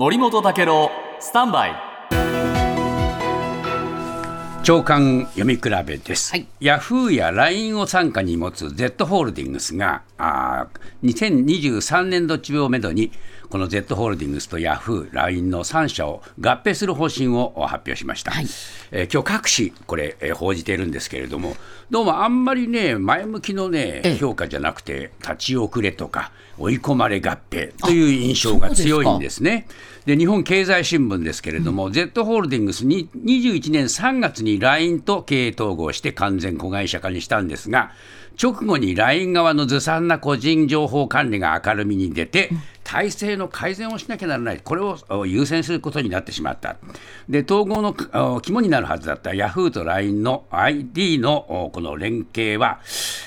森本武郎スタンバイ。長官読み比べです、はい。ヤフーや LINE を傘下に持つ Z ホールディングスがあー2023年度中をめどにこの Z ホールディングスとヤフー、LINE の3社を合併する方針を発表しました、はい。えー今日各紙これ、えー報じているんですけれどもどうもあんまりね前向きのねええ。評価じゃなくて立ち遅れとか追い込まれ合併という印象が強いんですね。で日本経済新聞ですけれども、Z ホールディングスに21年3月に LINE と経営統合して完全子会社化にしたんですが直後に LINE 側のずさんな個人情報管理が明るみに出て、体制の改善をしなきゃならない、これをお優先することになってしまった。で統合のお肝になるはずだったヤフーと LINE の ID のおこの連携は、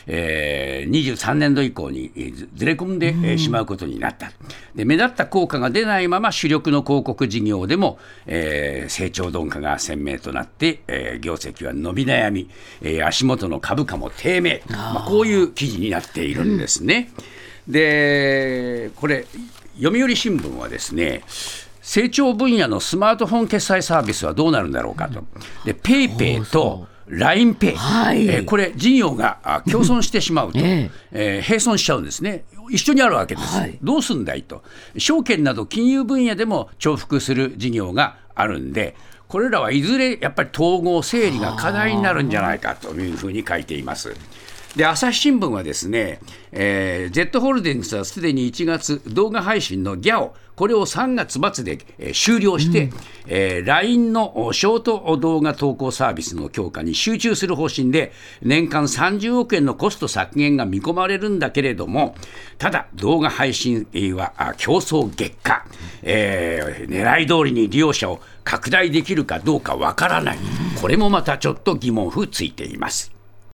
えー23年度以降にえーずずれ込んでえーしまうことになった。で目立った効果が出ないまま主力の広告事業でも、えー成長鈍化が鮮明となって、えー業績は伸び悩み、えー足元の株価も低迷、まあ、こういう記事になっているんですね。でこれ読売新聞はですね成長分野のスマートフォン決済サービスはどうなるんだろうかと。でペイペイと LINEPay、はい。えーこれ事業があ共存してしまうと、ええ。ー並存しちゃうんですね。一緒にあるわけです、はい。どうすんだいと、証券など金融分野でも重複する事業があるんで、これらはいずれやっぱり統合、整理が課題になるんじゃないかというふうに書いています。で朝日新聞はですね、えー Z ホールディングスはすでに1月、動画配信の GIAO、これを3月末で、えー終了して、えー LINE のおショート動画投稿サービスの強化に集中する方針で、年間30億円のコスト削減が見込まれるんだけれども、ただ、動画配信はあ競争激化、えー狙い通りに利用者を拡大できるかどうかわからない、これもまたちょっと疑問符ついています。